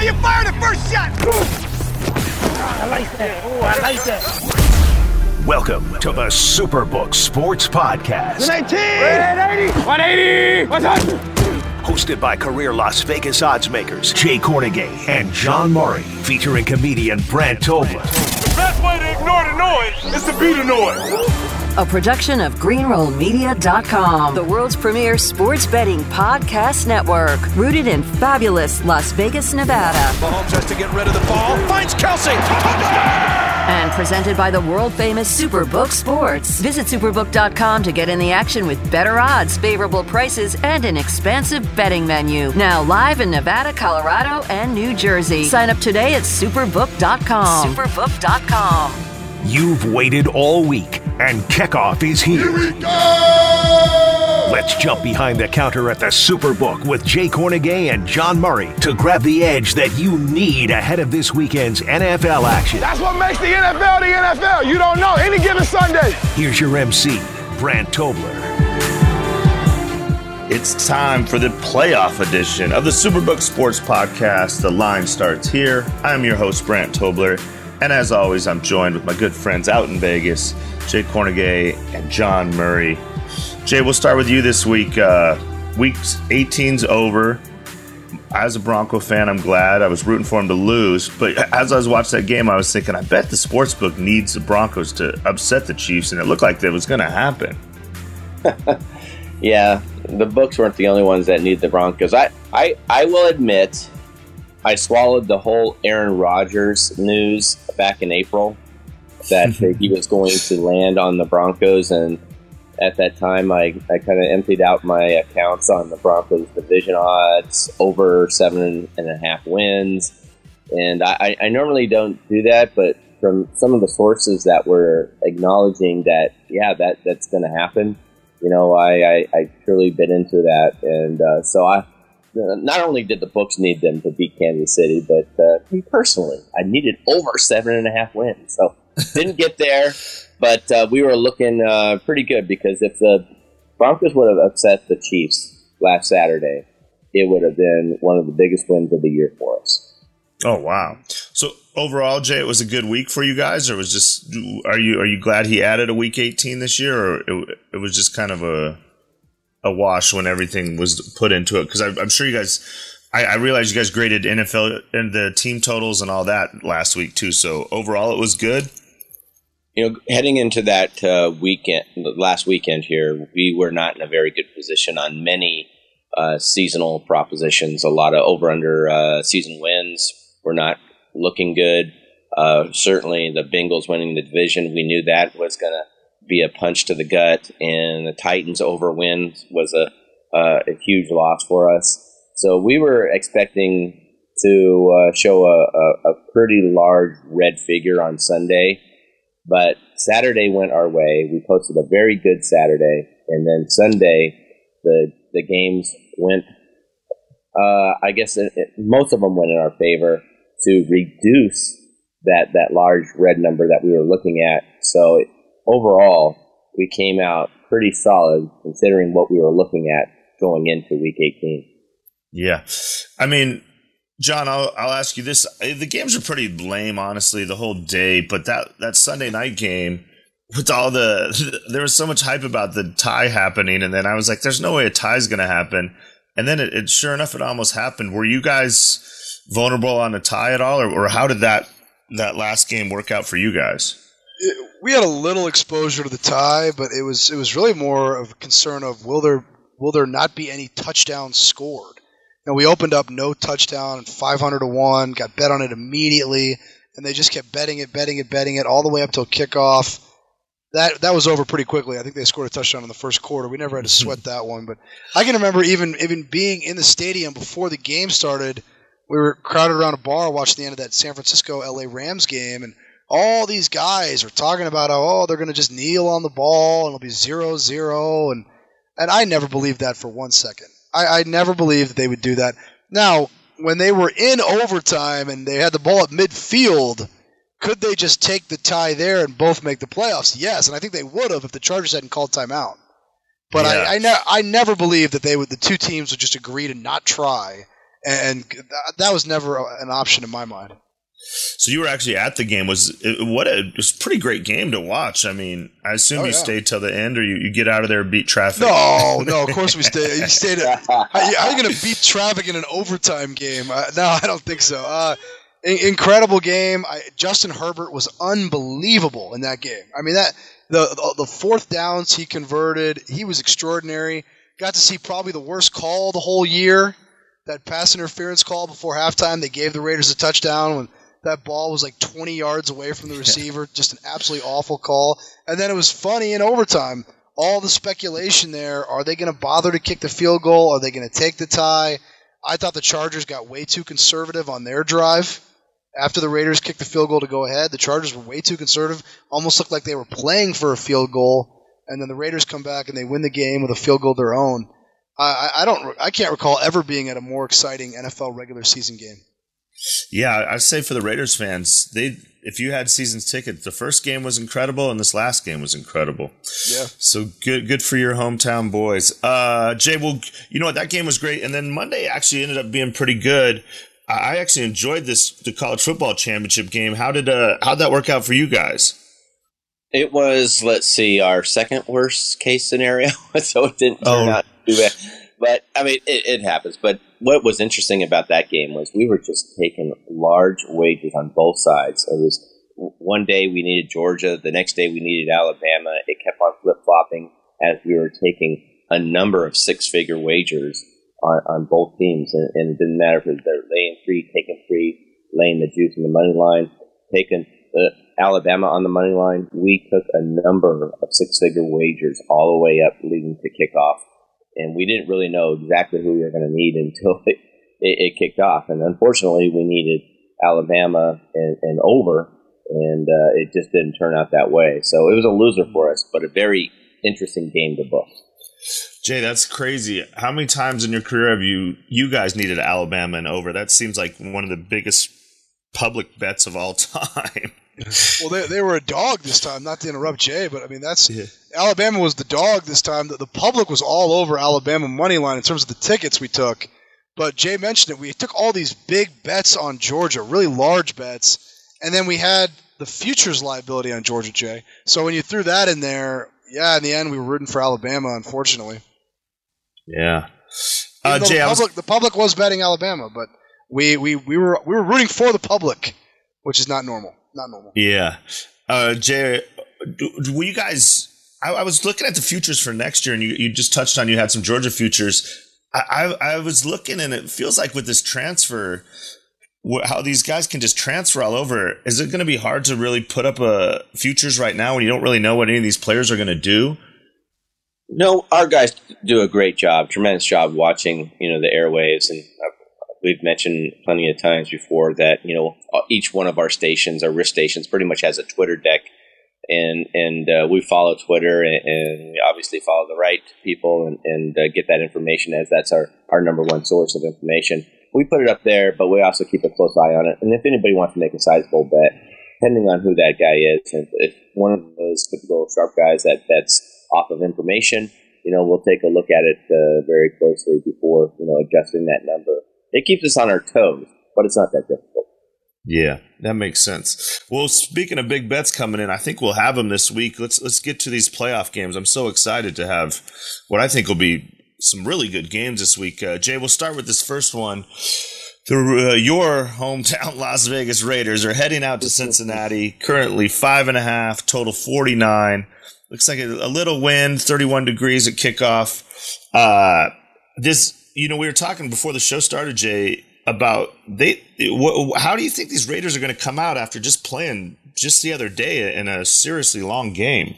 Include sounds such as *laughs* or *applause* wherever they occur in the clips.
Now you fire the first shot. I like that. Oh, I like that. Welcome to the Superbook Sports Podcast. 180. 180. What's up? Hosted by career Las Vegas odds makers Jay Kornegay and John Murray, featuring comedian Brant Tobler. The best way to ignore the noise is to be the noise. A production of GreenrollMedia.com, the world's premier sports betting podcast network, rooted in fabulous Las Vegas, Nevada. Mahomes has to get rid of the ball. Finds Kelce. And presented by the world famous Superbook Sports. Visit superbook.com to get in the action with better odds, favorable prices, and an expansive betting menu. Now live in Nevada, Colorado, and New Jersey. Sign up today at superbook.com. Superbook.com. You've waited all week, and kickoff is here. Let's jump behind the counter at the Superbook with Jay Kornegay and John Murray to grab the edge that you need ahead of this weekend's NFL action. That's what makes the NFL the NFL. You don't know any given Sunday. Here's your MC, Brant Tobler. It's time for the playoff edition of the Superbook Sports Podcast. The line starts here. I'm your host, Brant Tobler. And as always, I'm joined with my good friends out in Vegas, Jay Kornegay and John Murray. Jay, we'll start with you this week. Uh, week 18's over. As a Bronco fan, I'm glad. I was rooting for them to lose. But as I was watching that game, I was thinking, I bet the sports book needs the Broncos to upset the Chiefs. And it looked like that was going to happen. *laughs* yeah, the books weren't the only ones that need the Broncos. I, I, I will admit, I swallowed the whole Aaron Rodgers news back in April that *laughs* he was going to land on the Broncos. And at that time, I, I kind of emptied out my accounts on the Broncos division odds over seven and a half wins. And I, I normally don't do that, but from some of the sources that were acknowledging that, yeah, that, that's going to happen, you know, I, I, I truly bit into that. And uh, so I, not only did the books need them to beat Kansas City, but uh, me personally, I needed over seven and a half wins. So *laughs* didn't get there, but uh, we were looking uh, pretty good because if the Broncos would have upset the Chiefs last Saturday, it would have been one of the biggest wins of the year for us. Oh wow! So overall, Jay, it was a good week for you guys, or was just are you are you glad he added a week eighteen this year, or it, it was just kind of a a wash when everything was put into it? Because I'm sure you guys, I, I realize you guys graded NFL and the team totals and all that last week too. So overall, it was good. You know, heading into that uh, weekend, last weekend here, we were not in a very good position on many uh, seasonal propositions. A lot of over under uh, season wins were not looking good. Uh, certainly, the Bengals winning the division, we knew that was going to be a punch to the gut, and the Titans over win was a, uh, a huge loss for us. So we were expecting to uh, show a, a, a, pretty large red figure on Sunday, but Saturday went our way. We posted a very good Saturday, and then Sunday the the games went. Uh, I guess it, it, most of them went in our favor to reduce that that large red number that we were looking at. So it, overall, we came out pretty solid considering what we were looking at going into week 18. Yeah. I mean, John, I'll, I'll ask you this. Uh, the games are pretty lame, honestly, the whole day, but that, that Sunday night game with all the, *laughs* there was so much hype about the tie happening. And then I was like, there's no way a tie is going to happen. And then it, it, sure enough, it almost happened. Were you guys vulnerable on a tie at all? Or, or how did that, that last game work out for you guys? We had a little exposure to the tie, but it was it was really more of a concern of will there will there not be any touchdowns scored? Know, we opened up no touchdown, five hundred to one, got bet on it immediately, and they just kept betting it, betting it, betting it all the way up till kickoff. That that was over pretty quickly. I think they scored a touchdown in the first quarter. We never had to sweat that one, but I can remember even even being in the stadium before the game started. We were crowded around a bar watching the end of that San Francisco LA Rams game, and all these guys are talking about how oh they're going to just kneel on the ball and it'll be zero zero and and I never believed that for one second. I, I never believed that they would do that. Now, when they were in overtime and they had the ball at midfield, could they just take the tie there and both make the playoffs? Yes, and I think they would have if the Chargers hadn't called timeout. But yeah. I I, ne- I never believed that they would the two teams would just agree to not try and that was never an option in my mind. So you were actually at the game. Was it, what a it was a pretty great game to watch. I mean, I assume Oh, you yeah. stayed till the end, or you, you get out of there and beat traffic. No, no, of course we stayed. You stayed. At, *laughs* how, how are you going to beat traffic in an overtime game? Uh, no, I don't think so. Uh, in- incredible game. I, Justin Herbert was unbelievable in that game. I mean that the, the the fourth downs he converted, he was extraordinary. Got to see probably the worst call the whole year. That pass interference call before halftime, they gave the Raiders a touchdown when that ball was like 20 yards away from the receiver. Just an absolutely awful call. And then it was funny in overtime. All the speculation there are they going to bother to kick the field goal? Are they going to take the tie? I thought the Chargers got way too conservative on their drive. After the Raiders kicked the field goal to go ahead, the Chargers were way too conservative. Almost looked like they were playing for a field goal. And then the Raiders come back and they win the game with a field goal of their own. I, I- I don't. I can't recall ever being at a more exciting NFL regular season game. Yeah, I'd say for the Raiders fans, they if you had seasons tickets, the first game was incredible and this last game was incredible. Yeah. So good, good for your hometown boys. Uh, Jay, well, you know what? That game was great, and then Monday actually ended up being pretty good. I I actually enjoyed this the college football championship game. How did uh how'd that work out for you guys? It was, let's see, our second worst case scenario, *laughs* so it didn't turn Oh. out too bad. But I mean, it, it happens. But what was interesting about that game was we were just taking large wagers on both sides. It was one day we needed Georgia, the next day we needed Alabama. It kept on flip flopping as we were taking a number of six figure wagers on, on both teams, and, and it didn't matter if it was they're laying three, taking three, laying the juice in the money line, taking the Alabama on the money line. We took a number of six figure wagers all the way up leading to kickoff, and we didn't really know exactly who we were going to need until *laughs* it, it, it kicked off. And unfortunately, we needed Alabama and, and over, and uh, it just didn't turn out that way. So it was a loser for us, but a very interesting game to book. Jay, that's crazy. How many times in your career have you you guys needed Alabama and over? That seems like one of the biggest public bets of all *laughs* time. Well, they, they were a dog this time. Not to interrupt Jay, but I mean that's Alabama was the dog this time. The, the public was all over Alabama money line in terms of the tickets we took. But Jay mentioned it. We took all these big bets on Georgia, really large bets, and then we had the futures liability on Georgia. Jay. So when you threw that in there, yeah, in the end we were rooting for Alabama. Unfortunately, Yeah. Uh, Jay, the I was, public the public was betting Alabama, but we, we, we were we were rooting for the public, which is not normal. Not normal. yeah. Uh, Jay, do- do- were you guys? I, I was looking at the futures for next year, and you, you just touched on you had some Georgia futures. I, I, I was looking, and it feels like with this transfer, how these guys can just transfer all over. Is it going to be hard to really put up a futures right now when you don't really know what any of these players are going to do? No, our guys do a great job, tremendous job watching, you know, the airwaves, and uh, we've mentioned plenty of times before that, you know, each one of our stations, our risk stations, pretty much has a Twitter deck, and and uh, we follow Twitter, and, and obviously follow the right people, and and uh, get that information as that's our our number one source of information. We put it up there, but we also keep a close eye on it, and if anybody wants to make a sizable bet, depending on who that guy is, and if one of those typical sharp guys that bets off of information, you know, we'll take a look at it uh, very closely before, you know, adjusting that number. It keeps us on our toes, but it's not that difficult. Yeah, that makes sense. Well, speaking of big bets coming in, I think we'll have them this week. Let's let's get to these playoff games. I'm so excited to have what I think will be some really good games this week. Uh, Jay, we'll start with this first one. The, uh, your hometown *laughs* Las Vegas Raiders are heading out to Cincinnati. Currently five and a half, total 49. Looks like a, a little wind, 31 degrees at kickoff. Uh, this, you know, we were talking before the show started, Jay, about they. Wh- how do you think these Raiders are going to come out after just playing just the other day in a seriously long game?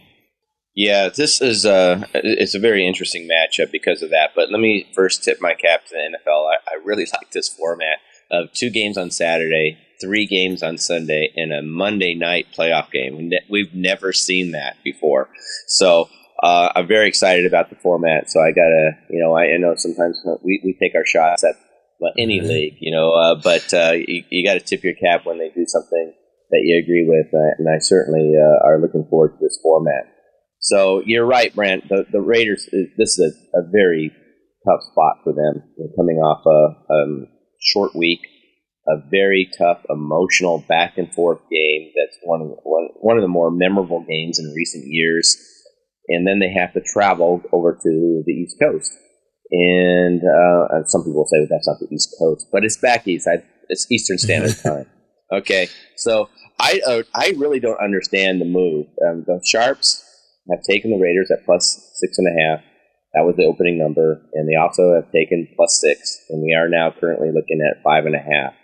Yeah, this is uh, it's a very interesting matchup because of that. But let me first tip my cap to the NFL. I, I really *laughs* like this format of two games on Saturday, three games on Sunday, and a Monday night playoff game. We've never seen that before, so uh, I'm very excited about the format. So I gotta, you know, I, I know sometimes we, we take our shots at well, any league, you know, uh, but uh, you, you got to tip your cap when they do something that you agree with, uh, and I certainly uh, are looking forward to this format. So you're right, Brent. The, the Raiders, this is a, a very tough spot for them. They're coming off a um, short week, a very tough, emotional back and forth game. That's one of the, one, one of the more memorable games in recent years. And then they have to travel over to the East Coast. And uh, some people say well, that's not the East Coast, but it's back east. I, it's Eastern Standard *laughs* Time. Okay, so I uh, I really don't understand the move. Um, the Sharps have taken the Raiders at plus six and a half. That was the opening number, and they also have taken plus six, and we are now currently looking at five and a half.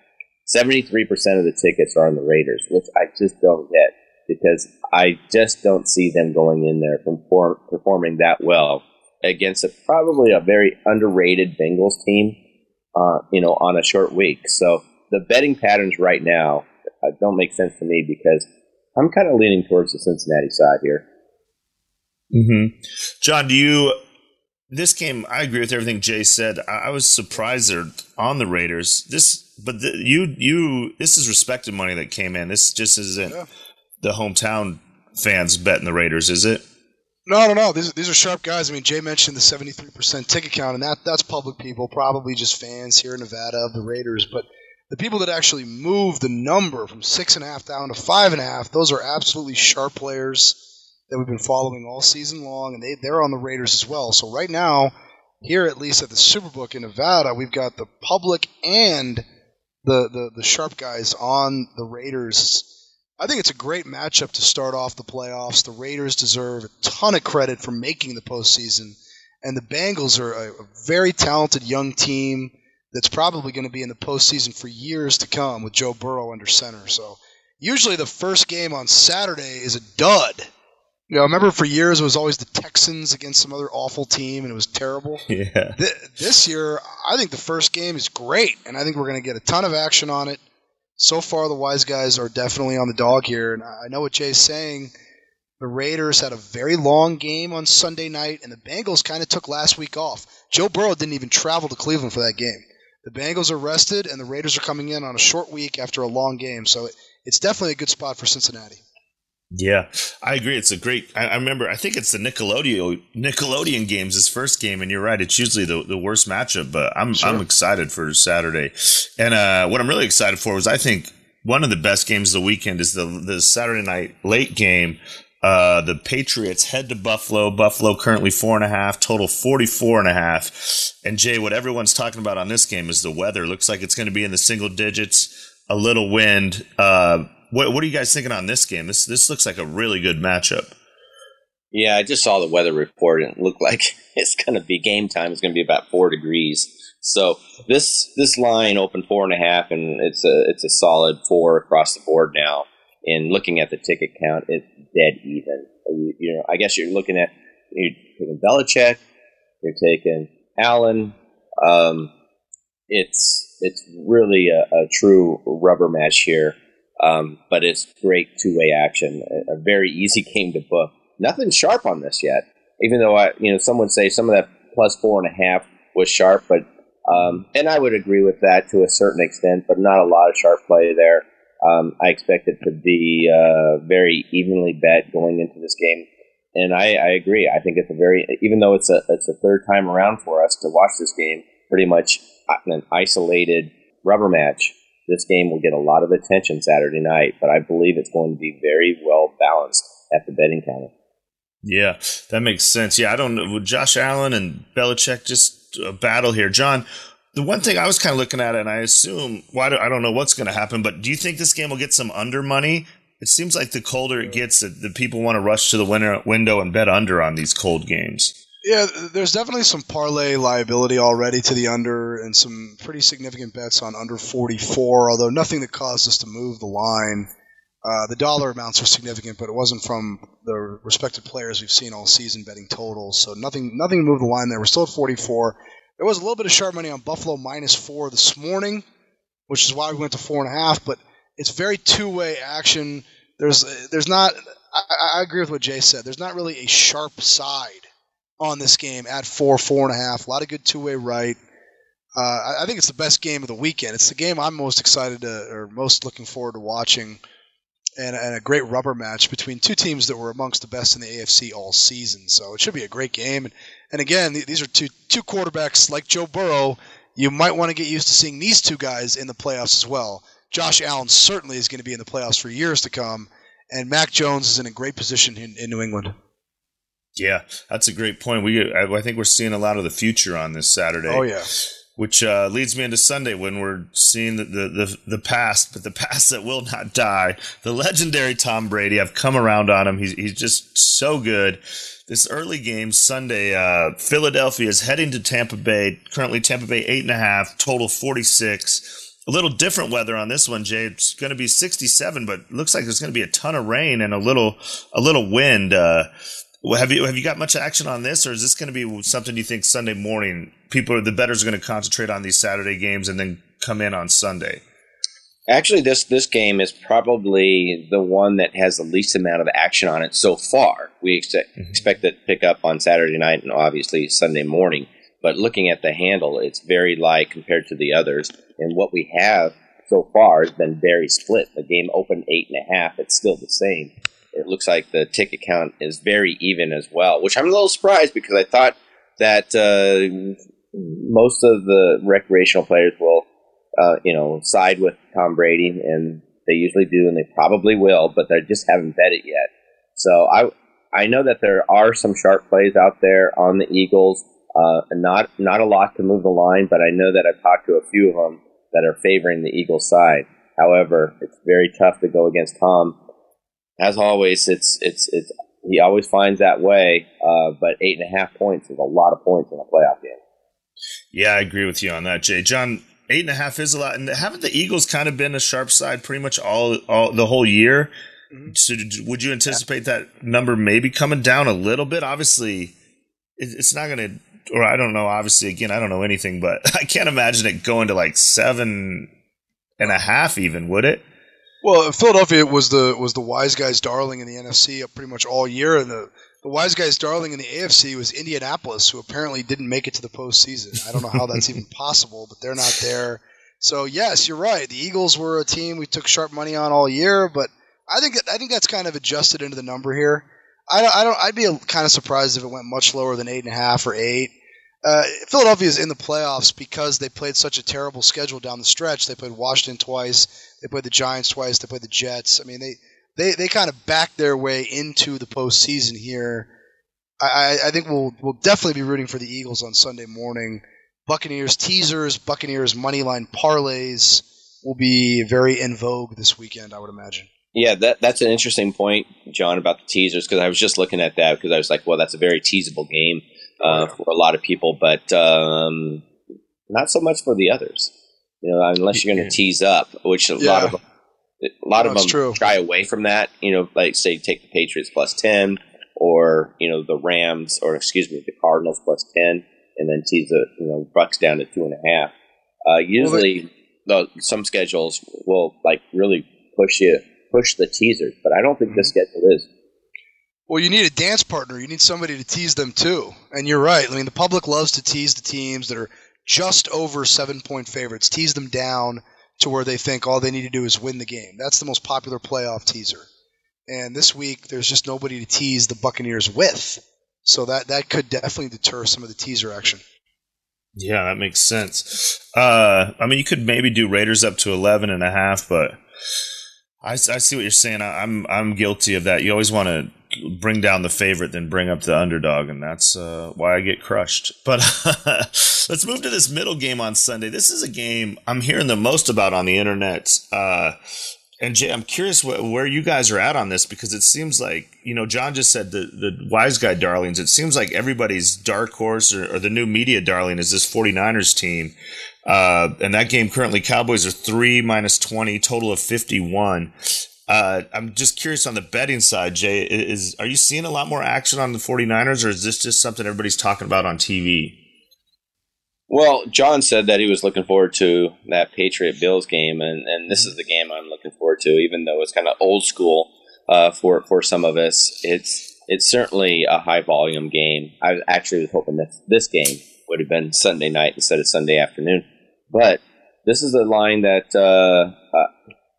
Seventy-three percent of the tickets are on the Raiders, which I just don't get because I just don't see them going in there from performing that well against a, probably a very underrated Bengals team. Uh, you know, on a short week, so the betting patterns right now uh, don't make sense to me because I'm kind of leaning towards the Cincinnati side here. Mm-hmm. John, do you? This game, I agree with everything Jay said. I, I was surprised they're on the Raiders. This, but the, you, you, this is respected money that came in. This just isn't yeah. the hometown fans betting the Raiders, is it? No, no, no. These, these are sharp guys. I mean, Jay mentioned the 73% ticket count, and that that's public people, probably just fans here in Nevada of the Raiders. But the people that actually move the number from six and a half down to five and a half, those are absolutely sharp players that we've been following all season long, and they, they're on the Raiders as well. So right now, here at least at the Superbook in Nevada, we've got the public and the, the, the sharp guys on the Raiders. I think it's a great matchup to start off the playoffs. The Raiders deserve a ton of credit for making the postseason, and the Bengals are a, a very talented young team that's probably going to be in the postseason for years to come with Joe Burrow under center. So usually the first game on Saturday is a dud. You know, I remember for years it was always the Texans against some other awful team, and it was terrible. *laughs* Yeah. Th- this year, I think the first game is great, and I think we're going to get a ton of action on it. So far, the wise guys are definitely on the dog here, and I know what Jay's saying. The Raiders had a very long game on Sunday night, and the Bengals kind of took last week off. Joe Burrow didn't even travel to Cleveland for that game. The Bengals are rested, and the Raiders are coming in on a short week after a long game. So it, it's definitely a good spot for Cincinnati. Yeah, I agree. It's a great. I, I, remember. I think it's the Nickelodeon Nickelodeon games. His first game, and you're right. It's usually the, the worst matchup. But I'm sure. I'm excited for Saturday, and uh, what I'm really excited for was I think one of the best games of the weekend is the the Saturday night late game uh, the Patriots head to Buffalo. Buffalo currently four and a half, total 44 and a half. And Jay, what everyone's talking about on this game is the weather. Looks like it's going to be in the single digits, a little wind. Uh, what, what are you guys thinking on this game? This, this looks like a really good matchup. Yeah, I just saw the weather report and it looked like *laughs* it's going to be game time. It's going to be about four degrees. So this this line opened four and a half, and it's a it's a solid four across the board now. And looking at the ticket count, it's dead even. You, you know, I guess you're looking at you're taking Belichick, you're taking Allen. Um, it's it's really a, a, true rubber match here, um, but it's great two way action. A, a, very easy *laughs* game to book. Nothing sharp on this yet, even though I you know some would say some of that plus four and a half was sharp, but um, and I would agree with that to a certain extent, but not a lot of sharp play there. Um, I expect it to be uh, very evenly bet going into this game, and I, I, agree. I think it's a very, even though it's a it's a third time around for us to watch this game, pretty much an isolated rubber match. This game will get a lot of attention Saturday night, but I believe it's going to be very well balanced at the betting counter. Yeah, that makes sense. Yeah, I don't know. Josh Allen and Belichick just a battle here. John, the one thing I was kind of looking at, and I assume, well, I don't know what's going to happen, but do you think this game will get some under money? It seems like the colder it gets, that the people want to rush to the winter, window and bet under on these cold games. Yeah, there's definitely some parlay liability already to the under, and some pretty significant bets on under 44. Although nothing that caused us to move the line. Uh, the dollar amounts are significant, but it wasn't from the respected players we've seen all season betting totals. So nothing, nothing moved the line there. We're still at 44. There was a little bit of sharp money on Buffalo minus four this morning, which is why we went to four and a half. But it's very two way action. There's there's not. I, I, agree with what Jay said. There's not really a sharp side on this game at four, four and a half. A lot of good two way right. Uh, I, think it's the best game of the weekend. It's the game I'm most excited to, or most looking forward to watching and, and, a great rubber match between two teams that were amongst the best in the AFC all season. So it should be a great game. And, and again, these are two two quarterbacks like Joe Burrow you might want to get used to seeing these two guys in the playoffs as well. Josh Allen certainly is going to be in the playoffs for years to come, and Mac Jones is in a great position in, in New England. Yeah, that's a great point. We I, think we're seeing a lot of the future on this Saturday. Oh yeah. Which uh, leads me into Sunday when we're seeing the, the, the, the, past, but the *laughs* past that will not die. The legendary Tom Brady. I've come around on him. He's, he's just so good. This early game Sunday, uh, Philadelphia is heading to Tampa Bay. Currently, Tampa Bay eight and a half, total 46. A little different weather on this one, Jay. It's going to be 67, but looks like there's going to be a ton of rain and a little a little wind. Uh, have you have you got much action on this, or is this going to be something you think Sunday morning people are the betters are going to concentrate on these Saturday games and then come in on Sunday? Actually, this this game is probably the one that has the least amount of action on it so far. We expect mm-hmm. expect it to pick up on Saturday night and obviously Sunday morning. But looking at the handle, it's very light compared to the others. And what we have so far has been very split. The game opened eight and a half. It's still the same it looks like the ticket count is very even as well, which I'm a little surprised because I thought that uh, most of the recreational players will, uh, you know, side with Tom Brady, and they usually do, and they probably will, but they just haven't bet it yet. So I I know that there are some sharp plays out there on the Eagles. Uh, not not a lot to move the line, but I know that I've talked to a few of them that are favoring the Eagles side. However, it's very tough to go against Tom as always, it's it's it's he always finds that way. Uh, but eight and a half points is a lot of points in a playoff game. Yeah, I agree with you on that, Jay. John, eight and a half is a lot, and haven't the Eagles kind of been a sharp side pretty much all all the whole year? Mm-hmm. So, would you anticipate yeah. that number maybe coming down a little bit? Obviously, it's not going to, or I don't know. Obviously, again, I don't know anything, but *laughs* I can't imagine it going to like seven and a half, even would it? Well, Philadelphia was the was the wise guys' darling in the NFC pretty much all year, and the the wise guys' darling in the AFC was Indianapolis, who apparently didn't make it to the postseason. I don't know how that's even *laughs* possible, but they're not there. So yes, you're right. The Eagles were a team we took sharp money on all year, but I think I think that's kind of adjusted into the number here. I don't, I don't I'd be kind of surprised if it went much lower than eight and a half or eight. Uh, Philadelphia is in the playoffs because they played such a terrible schedule down the stretch. They played Washington twice, they played the Giants twice, they played the Jets. I mean, they they, they kind of backed their way into the postseason here. I, I think we'll we'll definitely be rooting for the Eagles on Sunday morning. Buccaneers teasers, Buccaneers money line parlays will be very in vogue this weekend. I would imagine. Yeah, that that's an interesting point, John, about the teasers because I was just looking at that because I was like, well, that's a very teasable game uh, for a lot of people, but um, not so much for the others. You know, unless you're going to tease up, which a yeah. lot of a lot no, of them true. shy away from that. You know, like say take the Patriots plus ten, or you know the Rams, or excuse me, the Cardinals plus ten, and then tease the you know Bucks down to two and a half. Uh, usually, well, the, some schedules will like really push you push the teasers, but I don't think mm-hmm. this schedule is. Well, you need a dance partner. You need somebody to tease them too. And you're right. I mean, the public loves to tease the teams that are just over seven point favorites, tease them down to where they think all they need to do is win the game. That's the most popular playoff teaser. And this week, there's just nobody to tease the Buccaneers with. So that, that could definitely deter some of the teaser action. Yeah, that makes sense. Uh, I mean, you could maybe do Raiders up to 11 and a half, but I, I see what you're saying. I, I'm I'm guilty of that. You always want to bring down the favorite than bring up the underdog, and that's uh, why I get crushed. *laughs* But let's move to this middle game on Sunday. This is a game I'm hearing the most about on the internet. Uh, and Jay, I'm curious wh- where you guys are at on this because it seems like you know John just said the the wise guy darlings. It seems like everybody's dark horse or, or the new media darling is this 49ers team. Uh, and that game currently Cowboys are three minus 20, total of 51. Uh, I'm just curious on the betting side, Jay. Is are you seeing a lot more action on the 49ers, or is this just something everybody's talking about on TV? Well, John said that he was looking forward to that Patriot Bills game, and, and this is the game I'm looking forward to, even though it's kind of old school uh, for for some of us. It's it's certainly a high volume game. I actually was hoping that this game would have been Sunday night instead of Sunday afternoon, but this is a line that uh,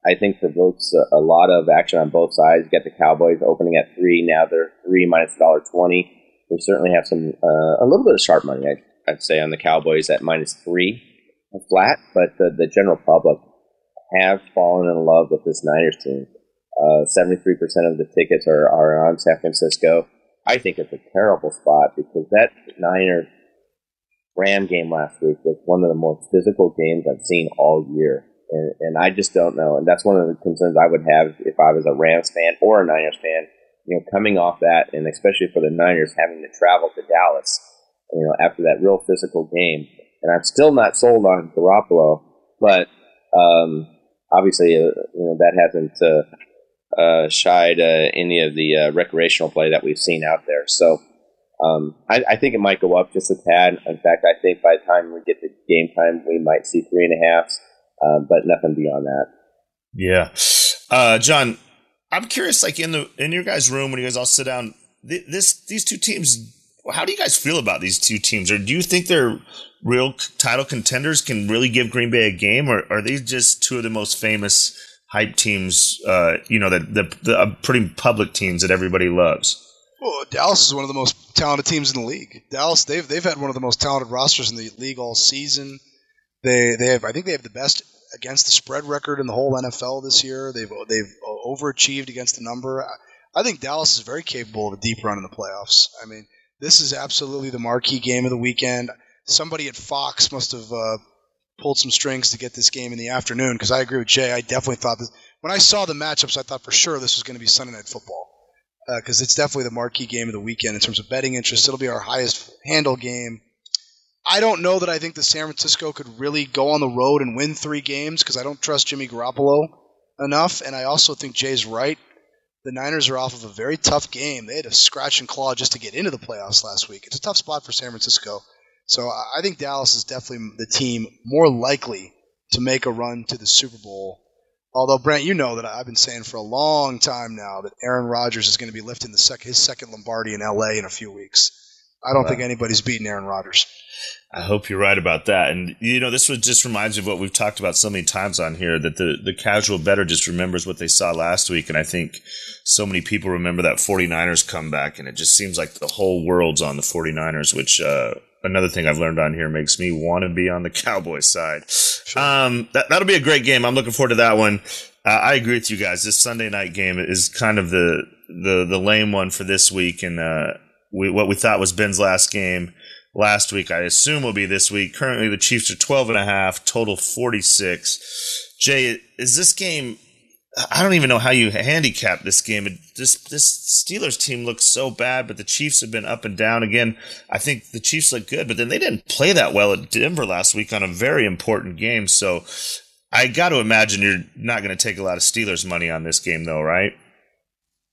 I think provokes a, a, lot of action on both sides. You get the Cowboys opening at three. Now they're three minus dollar twenty. We certainly have some uh, a little bit of sharp money, I'd, I'd, say, on the Cowboys at minus three. flat, but the, the general public have fallen in love with this Niners team. Uh, 73% of the tickets are, are on San Francisco. I think it's a terrible spot because that Niners Ram game last week was one of the most physical games I've seen all year. And, and I just don't know. And that's one of the concerns I would have if I was a Rams fan or a Niners fan. You know, coming off that, and especially for the Niners having to travel to Dallas, you know, after that real physical game. And I'm still not sold on Garoppolo, but um, obviously, uh, you know, that hasn't uh, uh, shied uh, any of the uh, recreational play that we've seen out there. So um, I, I, think it might go up just a tad. In fact, I think by the time we get to game time, we might see three and a half, uh, but nothing beyond that. Yeah, uh, John, I'm curious. Like in the in your guys' room when you guys all sit down, th- this these two teams. How do you guys feel about these two teams? Or do you think they're real title contenders? Can really give Green Bay a game, or are they just two of the most famous hype teams? Uh, you know, the the, the uh, pretty public teams that everybody loves. Well, Dallas is one of the most talented teams in the league. Dallas, they've they've had one of the most talented rosters in the league all season. They they have I think they have the best against the spread record in the whole NFL this year. They've they've overachieved against the number. I think Dallas is very capable of a deep run in the playoffs. I mean, this is absolutely the marquee game of the weekend. Somebody at Fox must have uh, pulled some strings to get this game in the afternoon because I agree with Jay. I definitely thought this when I saw the matchups, I thought for sure this was going to be Sunday Night Football because uh, it's definitely the marquee game of the weekend in terms of betting interest. It'll be our highest handle game. I don't know that I think the San Francisco could really go on the road and win three games because I don't trust Jimmy Garoppolo enough, and I also think Jay's right. The Niners are off of a very tough game. They had to scratch and claw just to get into the playoffs last week. It's a tough spot for San Francisco. So I think Dallas is definitely the team more likely to make a run to the Super Bowl Although Brent, you know that I've been saying for a long time now that Aaron Rodgers is going to be lifting sec- his second Lombardi in LA in a few weeks. I don't think anybody's beating Aaron Rodgers. I hope you're right about that. And you know, this was just reminds me of what we've talked about so many times on here that the the casual better just remembers what they saw last week and I think so many people remember that 49ers comeback and it just seems like the whole world's on the 49ers which uh, another thing I've learned on here makes me want to be on the Cowboys side. Sure. Um, that, that'll be a great game. I'm looking forward to that one. Uh, I agree with you guys. This Sunday night game is kind of the the the lame one for this week, and uh, we, what we thought was Ben's last game last week, I assume will be this week. Currently, the Chiefs are 12 and a half, total 46. Jay, is this game? I don't even know how you handicap this game. This this Steelers team looks so bad, but the Chiefs have been up and down again. I think the Chiefs look good, but then they didn't play that well at Denver last week on a very important game. So I got to imagine you're not going to take a lot of Steelers money on this game, though, right?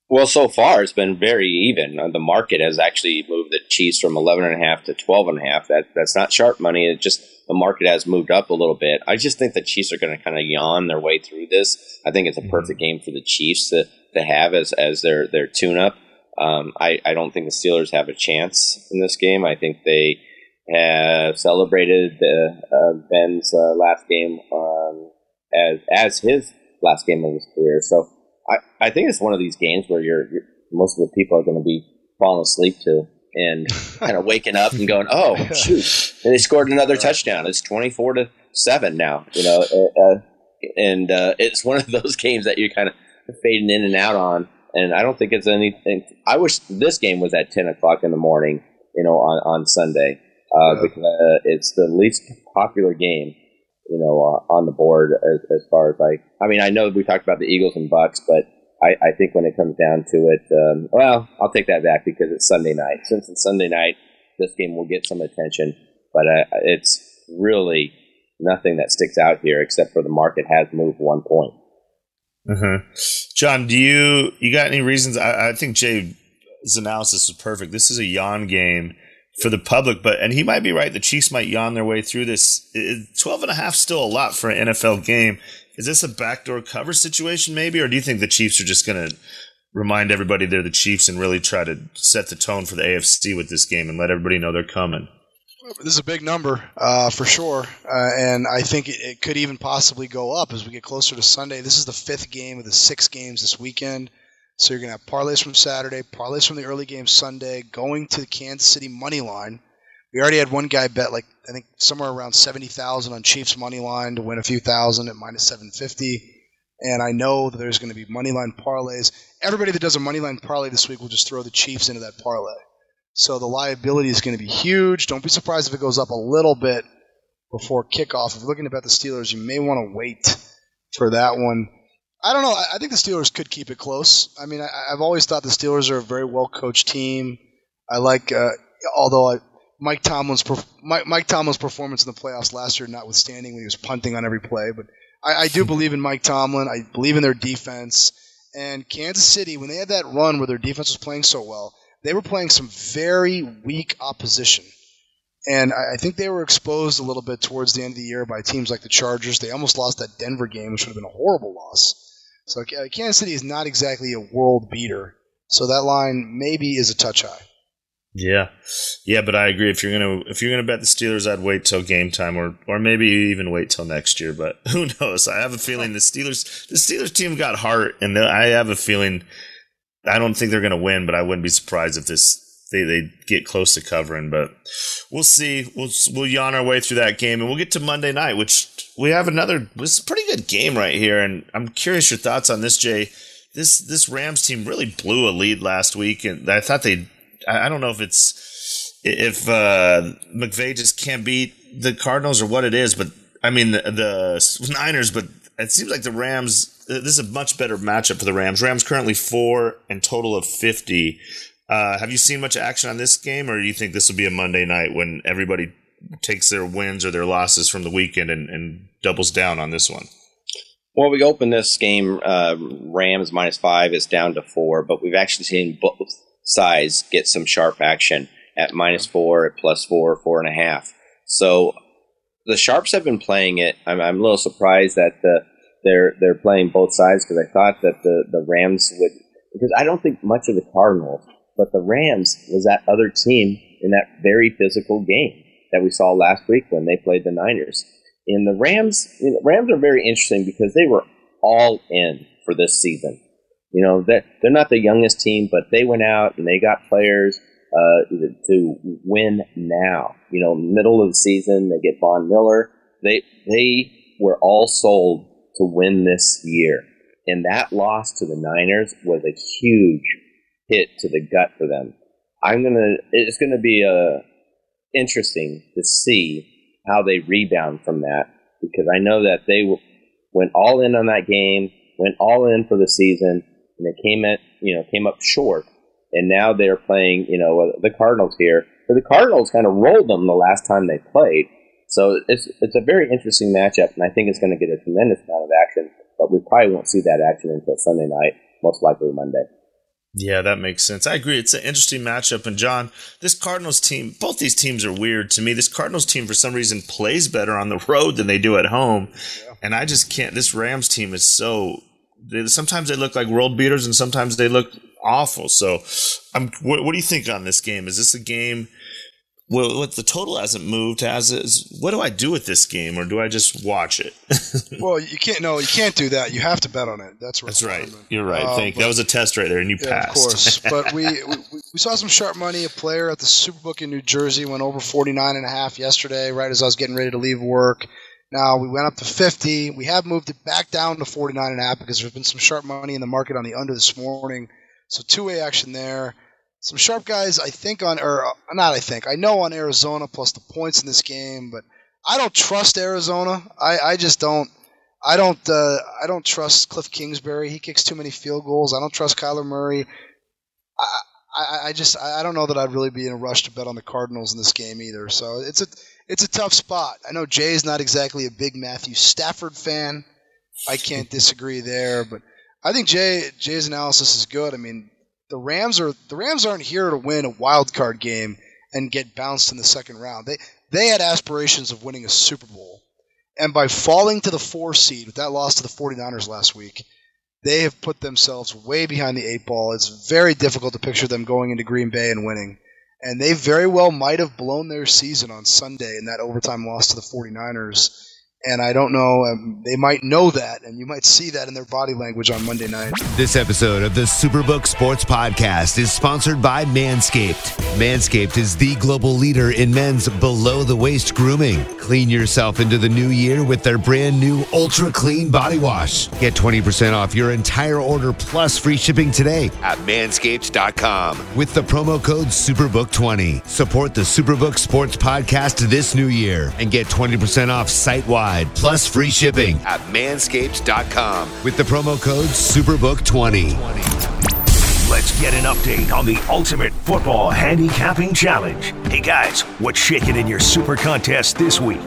Well, so far it's been very even. Uh, the market has actually moved the Chiefs from eleven and a half to twelve and a half. That that's not sharp money. It just the market has moved up a little bit. I just think the Chiefs are going to kind of yawn their way through this. I think it's a mm-hmm. perfect game for the Chiefs to, to have as as their their tune up. Um, I I don't think the Steelers have a chance in this game. I think they have celebrated the, uh, Ben's uh, last game um, as as his last game of his career. So I, I think it's one of these games where you're, you're most of the people are going to be falling asleep to and *laughs* kind of waking up and going, "Oh shoot!" And they scored another touchdown. It's twenty four to seven now. You know, uh, uh, and uh, it's one of those *laughs* games that you're kind of fading in and out on. And I don't think it's anything. I wish this game was at ten o'clock in the morning. You know, on on Sunday uh, yeah. because uh, it's the least popular game, you know, uh, on the board as, as far as like. I mean, I know we talked about the Eagles and Bucks, but I, I think when it comes down to it, um, well, I'll take that back because it's Sunday night. Since it's Sunday night, this game will get some attention, but uh, it's really nothing that sticks out here except for the market has moved one point. Mm-hmm. John, do you you got any reasons? I, I think Jay's analysis is perfect. This is a yawn game for the public, but and he might be right. The Chiefs might yawn their way through this. 12 and a half still a lot for an NFL game. Is this a backdoor cover situation maybe or do you think the Chiefs are just going to remind everybody they're the Chiefs and really try to set the tone for the AFC with this game and let everybody know they're coming? This is a big number uh, for sure, uh, and I think it, it, could even possibly go up as we get closer to Sunday. This is the fifth game of the six games this weekend. So you're going to have parlays from Saturday, parlays from the early game Sunday, going to the Kansas City money line. We already had one guy bet like I think somewhere around seventy thousand on Chiefs money line to win a few thousand at minus seven fifty. And I know that there's going to be money line parlays. Everybody that does a money line parlay this week will just throw the Chiefs into that parlay. So the liability is going to be huge. Don't be surprised if it goes up a little bit before kickoff. If you're looking to bet the Steelers, you may want to wait for that one. I don't know. I think the Steelers could keep it close. I mean, I, have always thought the Steelers are a very well coached team. I like, uh, although I, Mike Tomlin's Mike, Mike Tomlin's performance in the playoffs last year, notwithstanding, when he was punting on every play, but I, I do believe in Mike Tomlin. I believe in their defense. And Kansas City, when they had that run where their defense was playing so well, they were playing some very weak opposition. And I think they were exposed a little bit towards the end of the year by teams like the Chargers. They almost lost that Denver game, which would have been a horrible loss. So uh, Kansas City is not exactly a world beater. So that line maybe is a touch high. Yeah, yeah, but I agree. If you're gonna if you're gonna bet the Steelers, I'd wait till game time, or or maybe even wait till next year. But *laughs* who knows? I have a feeling the Steelers the Steelers team got heart, and I have a feeling I don't think they're gonna win, but I wouldn't be surprised if this they they get close to covering. But we'll see. We'll we'll yawn our way through that game, and we'll get to Monday night, which we have another. Is a pretty good game right here, and I'm curious your thoughts on this, Jay. This this Rams team really blew a lead last week, and I thought they I don't know if it's if uh, McVay just can't beat the Cardinals or what it is, but I mean the, the *laughs* Niners. But it seems like the Rams. This is a much better matchup for the Rams. Rams currently four and total of fifty. Uh, have you seen much action on this game, or do you think this will be a Monday night when everybody takes their wins or their losses from the weekend and, and doubles down on this one? Well, we opened this game uh, Rams minus five. It's down to four, but we've actually seen both sides get some sharp action at minus four, at plus four, four and a half. So the sharps have been playing it. I'm, I'm a little surprised that the, they're they're playing both sides because I thought that the, the Rams would because I don't think much of the Cardinals, but the Rams was that other team in that very physical game that we saw last week when they played the Niners. And the Rams, you know, Rams are very interesting because they were all in for this season. You know, they're, they're not the youngest team, but they went out and they got players uh, to win now. You know, middle of the season, they get Von Miller. They they were all sold to win this year, and that loss to the Niners was a huge hit to the gut for them. I'm gonna. It's gonna be uh, interesting to see how they rebound from that because I know that they went all in on that game, went all in for the season and they came at you know came up short, and now they're playing you know the Cardinals here. But the Cardinals kind of rolled them the last time they played, so it's it's a very interesting matchup, and I think it's going to get a tremendous amount of action. But we probably won't see that action until Sunday night, most likely Monday. Yeah, that makes sense. I agree. It's an interesting matchup. And John, this Cardinals team, both these teams are weird to me. This Cardinals team, for some reason, plays better on the *laughs* road than they do at home. Yeah. And I just can't. This Rams team is so they, sometimes they look like world beaters and sometimes they look awful. So, I'm, what, what do you think on this game? Is this a game? Well, what the total hasn't moved has is what do I do with this game, or do I just watch it? *laughs* well, you can't. No, you can't do that. You have to bet on it. That's right. That's right. You're right. Uh, Thank. But, that was a test right there, and you yeah, passed. Of course. *laughs* but we, we we saw some sharp money. A player at the Superbook in New Jersey went over 49 and a half yesterday, right as I was getting ready to leave work. Now we went up to 50. We have moved it back down to 49 and a half because there's been some sharp money in the market on the under this morning. So two-way action there. Some sharp guys, I think on or uh, not. I think I know on Arizona plus the points in this game, but I don't trust Arizona. I, I just don't. I don't. Uh, I don't trust Cliff Kingsbury. He kicks too many field goals. I don't trust Kyler Murray. I, I, I just I don't know that I'd really be in a rush to bet on the Cardinals in this game either. So it's a it's a tough spot. I know Jay's not exactly a big Matthew Stafford fan. I can't disagree there, but I think Jay Jay's analysis is good. I mean, the Rams are the Rams aren't here to win a wild card game and get bounced in the second round. They they had aspirations of winning a Super Bowl. And by falling to the four seed with that loss to the 49ers last week, they have put themselves way behind the eight ball. It's very difficult to picture them going into Green Bay and winning and they very well might have blown their season on Sunday in that overtime loss to the 49ers. And I don't know, um, they might know that, and you might see that in their body language on Monday night. This episode of the Superbook Sports Podcast is sponsored by Manscaped. Manscaped is the global leader in men's below the waist grooming. Clean yourself into the new year with their brand new Ultra Clean Body Wash. Get 20% off your entire order plus free shipping today at manscaped.com with the promo code SUPERBOOK20. Support the Superbook Sports Podcast this new year and get 20% off site wide plus free shipping at manscaped.com with the promo code SUPERBOOK20. Let's get an update on the Ultimate Football Handicapping Challenge. Hey guys, what's shaking in your super contest this week?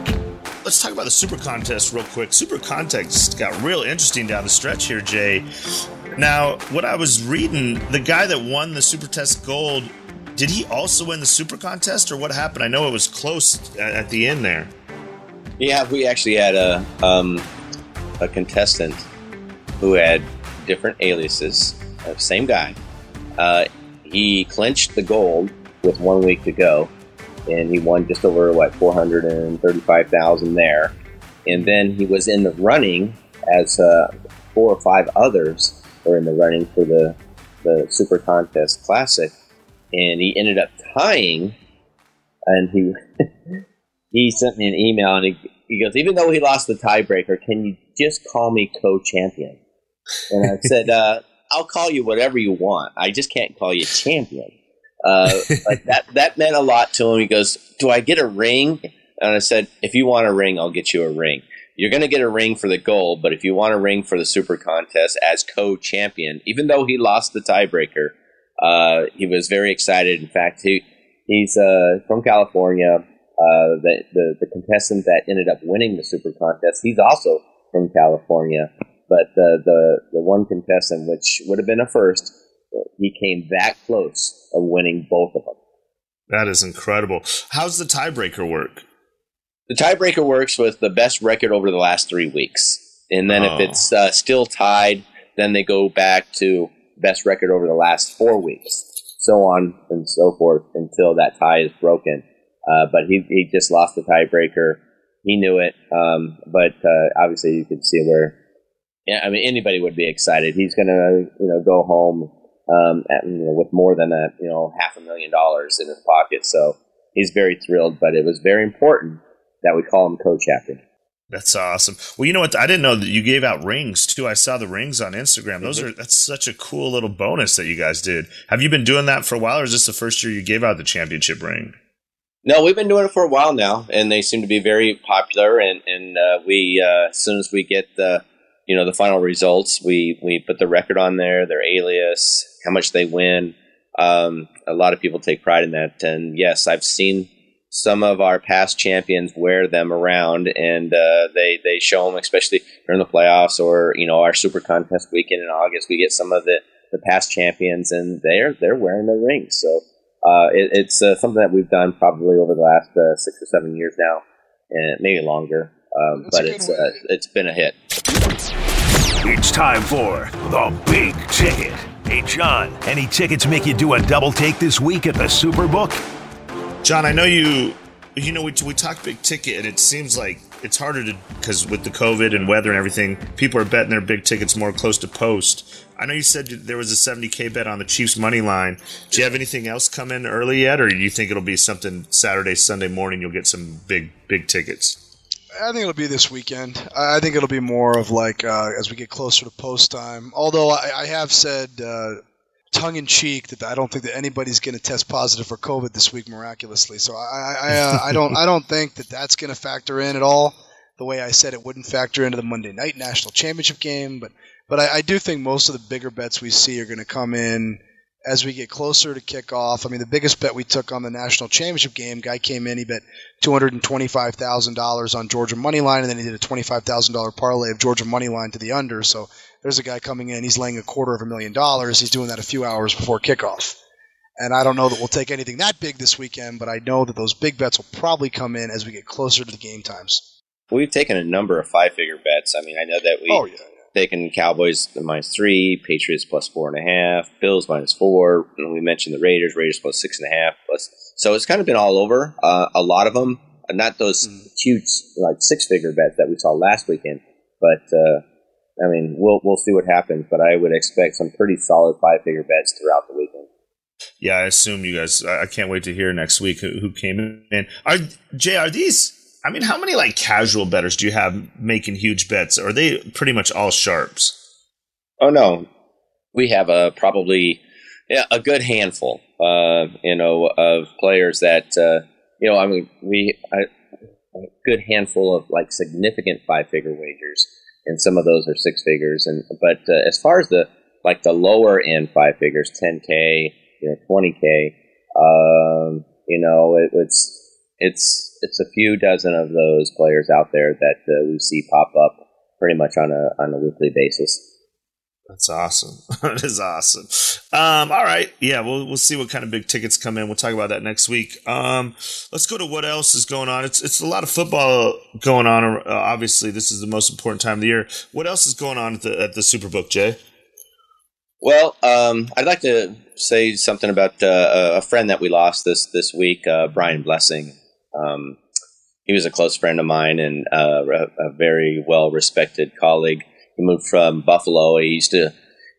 Let's talk about the Super Contest real quick. Super Contest got real interesting down the stretch here, Jay. Now, what I was reading, the guy that won the Super Test Gold, did he also win the Super Contest, or what happened? I know it was close at, at the end there. Yeah, we actually had a um, a contestant who had different aliases. Same guy. Uh, he clinched the gold with one week to go, and he won just over what four hundred and thirty-five thousand there. And then he was in the running as uh, four or five others were in the running for the the Super Contest Classic, and he ended up tying. And he *laughs* he sent me an email and he, he goes, even though he lost the tiebreaker, can you just call me co-champion? And I said, *laughs* uh, I'll call you whatever you want. I just can't call you champion. Uh, like that, that meant a lot to him. He goes, do I get a ring? And I said, if you want a ring, I'll get you a ring. You're going to get a ring for the gold, but if you want a ring for the super contest as co-champion, even though he lost the tiebreaker, uh, he was very excited. In fact, he, he's uh, from California. Uh, the, the, the contestant that ended up winning the super contest, he's also from California. But the, the, the one contestant, which would have been a first, he came that close of winning both of them. That is incredible. How's the tiebreaker work? The tiebreaker works with the best record over the last three weeks. And then Oh. if it's uh, still tied, then they go back to best record over the last four weeks, so on and so forth until that tie is broken. Uh, but he, he just lost the tiebreaker. He knew it. Um, but uh, obviously, you could see where, yeah, I mean, anybody would be excited. He's going to, you know, go home um, at, you know, with more than a, you know, half a million dollars in his pocket. So he's very thrilled. But it was very important that we call him co-champion. That's awesome. Well, you know what? I didn't know that you gave out rings too. I saw the rings on Instagram. Those Mhm. are that's such a cool little bonus that you guys did. Have you been doing that for a while, or is this the first year you gave out the championship ring? No, we've been doing it for a while now, and they seem to be very popular. And and uh, we, uh, as soon as we get the, you know, the final results, we we put the record on there, their alias, how much they win. Um, a lot of people take pride in that, and yes, I've seen some of our past champions wear them around, and uh, they they show them, especially during the playoffs or you know our Super Contest weekend in August. We get some of the the past champions, and they're they're wearing the rings. So uh, it, it's uh, something that we've done probably over the last uh, six or seven years now, and maybe longer. Um, but it's uh, it's been a hit. It's time for the big ticket. Hey, John, any tickets make you do a double take this week at the Superbook? John, I know you. You know, we we talk big ticket, and it seems like it's harder to because with the COVID and weather and everything, people are betting their big tickets more close to post. I know you said there was a 70k bet on the Chiefs money line. Do you have anything else come in early yet, or do you think it'll be something Saturday, Sunday morning? You'll get some big big tickets. I think it'll be this weekend. I think it'll be more of like uh, as we get closer to post time. Although I, I have said, uh, tongue in cheek, that I don't think that anybody's going to test positive for COVID this week miraculously. So I, I, uh, I don't, I don't think that that's going to factor in at all. The way I said it wouldn't factor into the Monday night national championship game, but but I, I do think most of the bigger bets we see are going to come in as we get closer to kickoff. I mean, the biggest bet we took on the national championship game, guy came in, he bet two hundred and twenty-five thousand dollars on Georgia money line, and then he did a twenty-five thousand dollar parlay of Georgia money line to the under. So there's a guy coming in, he's laying a quarter of a million dollars. He's doing that a few hours before kickoff. And I don't know that we'll take anything that big this weekend, but I know that those big bets will probably come in as we get closer to the game times. We've taken a number of five figure bets. I mean, I know that we Oh yeah. taken Cowboys minus three, Patriots plus four and a half, Bills minus four, and we mentioned the Raiders, Raiders plus six and a half. Plus, so it's kind of been all over. Uh, a lot of them not those mm. huge like six figure bets that we saw last weekend, but uh, I mean, we'll we'll see what happens. But I would expect some pretty solid five figure bets throughout the weekend. Yeah, I assume you guys. I can't wait to hear next week who, who came in. Are Jay? Are these? I mean, how many like casual betters do you have making huge bets? Are they pretty much all sharps? Oh no, we have a probably yeah, a good handful. Uh, you know, of players that uh, you know. I mean, we a good handful of like significant five figure wagers, and some of those are six figures. And but uh, as far as the like the lower end five figures, ten k, you know, twenty k, um, you know, it, it's it's it's a few dozen of those players out there that uh, we see pop up pretty much on a on a weekly basis. That's awesome. *laughs* that is awesome. Um, all right, yeah, we'll we'll see what kind of big tickets come in. We'll talk about that next week. Um, let's go to what else is going on. It's it's a lot of football going on. Uh, obviously, this is the most important time of the year. What else is going on at the at the Superbook, Jay? Well, um, I'd like to say something about uh, a friend that we lost this this week, uh, Brian Blessing. Um, he was a close friend of mine and uh, a very well respected colleague. He moved from Buffalo. He used to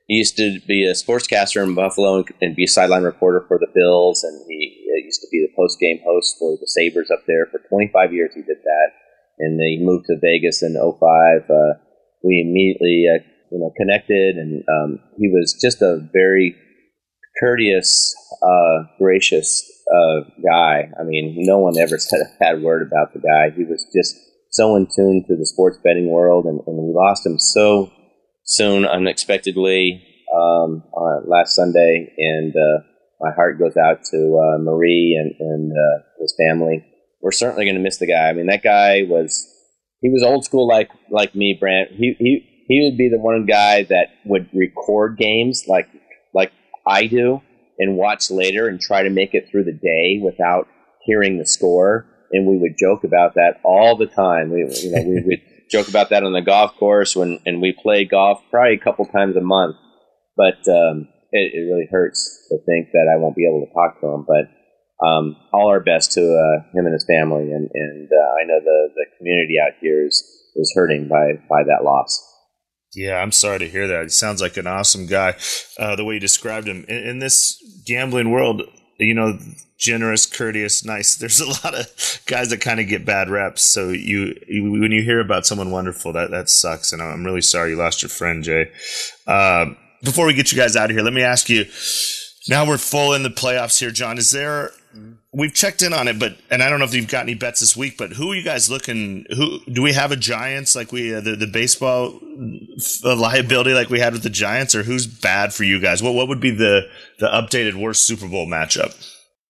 he used to be a sportscaster in Buffalo and, and be a sideline reporter for the Bills, and he used to be the post game host for the Sabres up there for 25 years. He did that, and then he moved to Vegas in 05. Uh, we immediately uh, you know connected, and um, he was just a very courteous, uh, gracious uh, guy. I mean, no one ever said a bad word about the guy. He was just so in tune to the sports betting world, and, and we lost him so soon, unexpectedly, um, last Sunday. And uh, my heart goes out to uh, Marie and, and uh, his family. We're certainly going to miss the guy. I mean, that guy was he was old school like like me, Brant. He he he would be the one guy that would record games like like I do and watch later and try to make it through the day without hearing the score. And we would joke about that all the time. We, you know, we would *laughs* joke about that on the golf course when, and we play golf probably a couple times a month. But um, it, it, really hurts to think that I won't be able to talk to him. But um, all our best to uh, him and his family, and, and uh, I know the, the community out here is, is hurting by, by that loss. Yeah, I'm sorry to hear that. He sounds like an awesome guy. Uh, the way you described him in, in, this gambling world, you know, generous, courteous, nice. *laughs* There's a lot of guys that kind of get bad reps. So you, you, when you hear about someone wonderful, that that sucks. And I'm really sorry you lost your friend, Jay. Uh, before we get you guys out of here, let me ask you. Now we're full in the playoffs here, John. Is there we've checked in on it, but and I don't know if you've got any bets this week. But who are you guys looking? Who do we have a Giants like we uh, the the baseball uh, liability like we had with the Giants, or who's bad for you guys? What what would be the the updated worst Super Bowl matchup?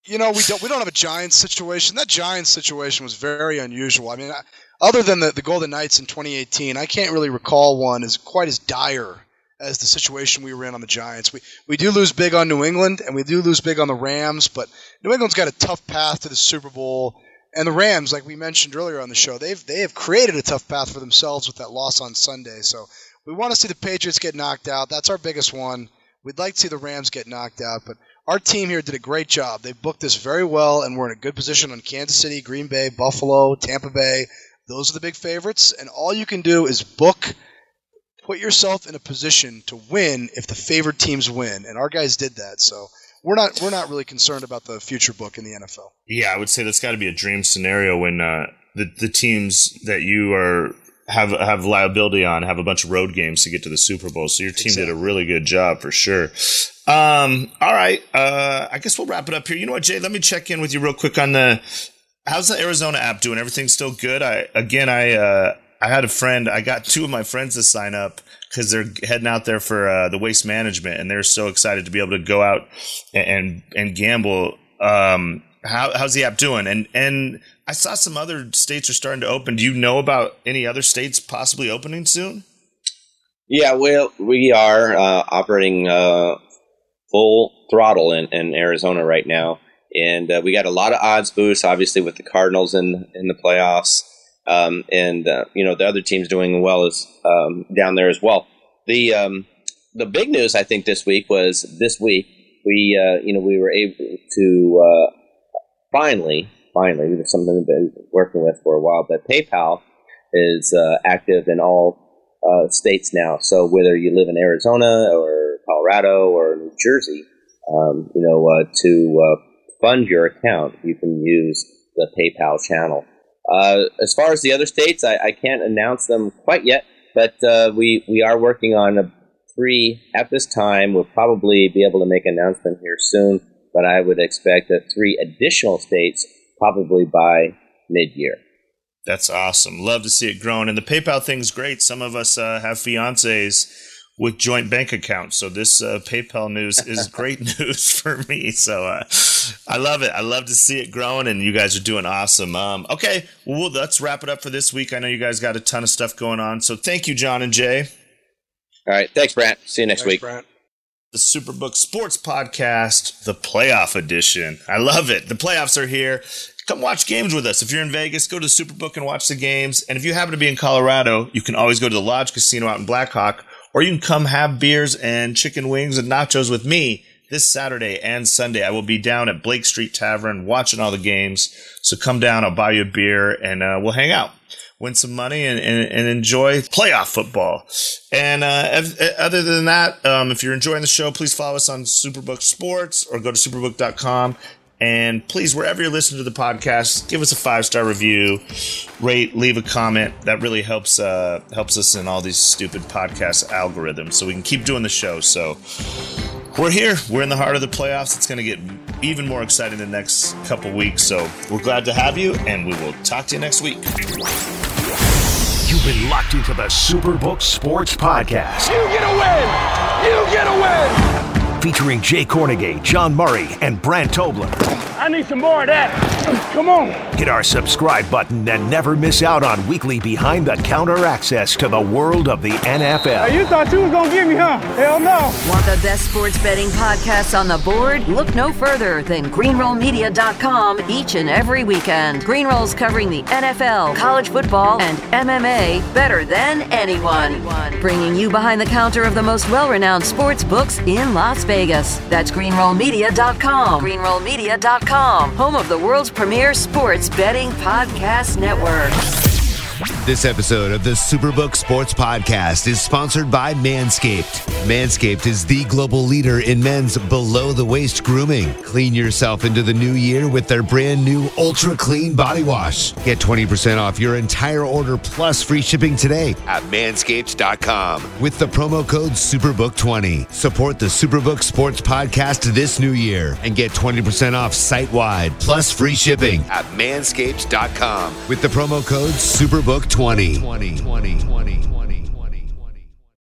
You know, we don't we don't have a Giants situation. That Giants situation was very unusual. I mean, other than the, the Golden Knights in 2018, I can't really recall one as quite as dire as the situation we were in on the Giants. We we do lose big on New England and we do lose big on the Rams, but New England's got a tough path to the Super Bowl. And the Rams, like we mentioned earlier on the show, they've they have created a tough path for themselves with that loss on Sunday. So we want to see the Patriots get knocked out. That's our biggest one. We'd like to see the Rams get knocked out, but our team here did a great job. They booked this very well, and we're in a good position on Kansas City, Green Bay, Buffalo, Tampa Bay. Those are the big favorites, and all you can do is book put yourself in a position to win if the favored teams win, and our guys did that. So we're not we're not really concerned about the future book in the NFL. Yeah, I would say that's got to be a dream scenario when uh, the the teams that you are have have liability on have a bunch of road games to get to the Super Bowl. So your team exactly. did a really good job for sure. Um, all right, uh, I guess we'll wrap it up here. You know what, Jay? Let me check in with you real quick on the how's the Arizona app doing? Everything still good? I again, I uh, I had a friend. I got two of my friends to sign up because they're heading out there for uh, the waste management, and they're so excited to be able to go out and and, gamble. Um, how, how's the app doing? And and I saw some other states are starting to open. Do you know about any other states possibly opening soon? Yeah, well, we are uh, operating uh, full throttle in, in Arizona right now, and uh, we got a lot of odds boosts. Obviously, with the Cardinals in in the playoffs, um, and uh, you know the other teams doing well as um, down there as well. The um, the big news I think this week was this week we uh, you know we were able to uh, finally finally. It's something we've been working with for a while. But PayPal is uh, active in all uh, states now. So whether you live in Arizona or Colorado or New Jersey, um, you know, uh, to fund your account, you can use the PayPal channel. Uh, as far as the other states, I, I, can't announce them quite yet, but uh, we we are working on a three at this time. We'll probably be able to make an announcement here soon, but I would expect that three additional states probably by mid year. That's awesome. Love to see it growing. And the PayPal thing's great. Some of us uh, have fiancés with joint bank accounts. So this uh, PayPal news is *laughs* great news for me. So uh, I love it. I love to see it growing, and you guys are doing awesome. Um, okay, well, let's wrap it up for this week. I know you guys got a ton of stuff going on. So thank you, John and Jay. All right. Thanks, Brant. See you next Thanks, week. Brant. The Superbook Sports Podcast, the playoff edition. I love it. The playoffs are here. Come watch games with us. If you're in Vegas, go to the Superbook and watch the games. And if you happen to be in Colorado, you can always go to the Lodge Casino out in Blackhawk, or you can come have beers and chicken wings and nachos with me this Saturday and Sunday. I will be down at Blake Street Tavern watching all the games. So come down, I'll buy you a beer, and uh, we'll hang out win some money and, and, and enjoy playoff football. And uh, other than that, um, if you're enjoying the show, please follow us on Superbook Sports or go to superbook.com. And please, wherever you're listening to the podcast, give us a five star review, rate, leave a comment. That really helps uh, helps us in all these stupid podcast algorithms, so we can keep doing the show. So we're here. We're in the heart of the playoffs. It's going to get even more exciting the next couple weeks. So we're glad to have you, and we will talk to you next week. You've been locked into the Superbook Sports Podcast. You get a win! You get a win! Featuring Jay Kornegay, John Murray, and Brant Tobler. I need some more of that. Come on. Hit our subscribe button and never miss out on weekly behind the counter access to the world of the NFL. Hey, you thought you was going to get me, huh? Hell no. Want the best sports betting podcasts on the board? Look no further than greenrollmedia.com each and every weekend. Greenroll's covering the NFL, college football, and MMA better than anyone. Bringing you behind the counter of the most well renowned sports books in Las Vegas. That's greenrollmedia.com. Greenrollmedia.com home of the world's premier sports betting podcast network. This episode of the Superbook Sports Podcast is sponsored by Manscaped. Manscaped is the global leader in men's below the waist grooming. Clean yourself into the new year with their brand new Ultra Clean Body Wash. Get 20% off your entire order plus free shipping today at manscaped.com with the promo code SUPERBOOK20. Support the Superbook Sports Podcast this new year and get 20% off site wide plus free shipping at manscaped.com with the promo code SUPERBOOK20. 20, 20, 20.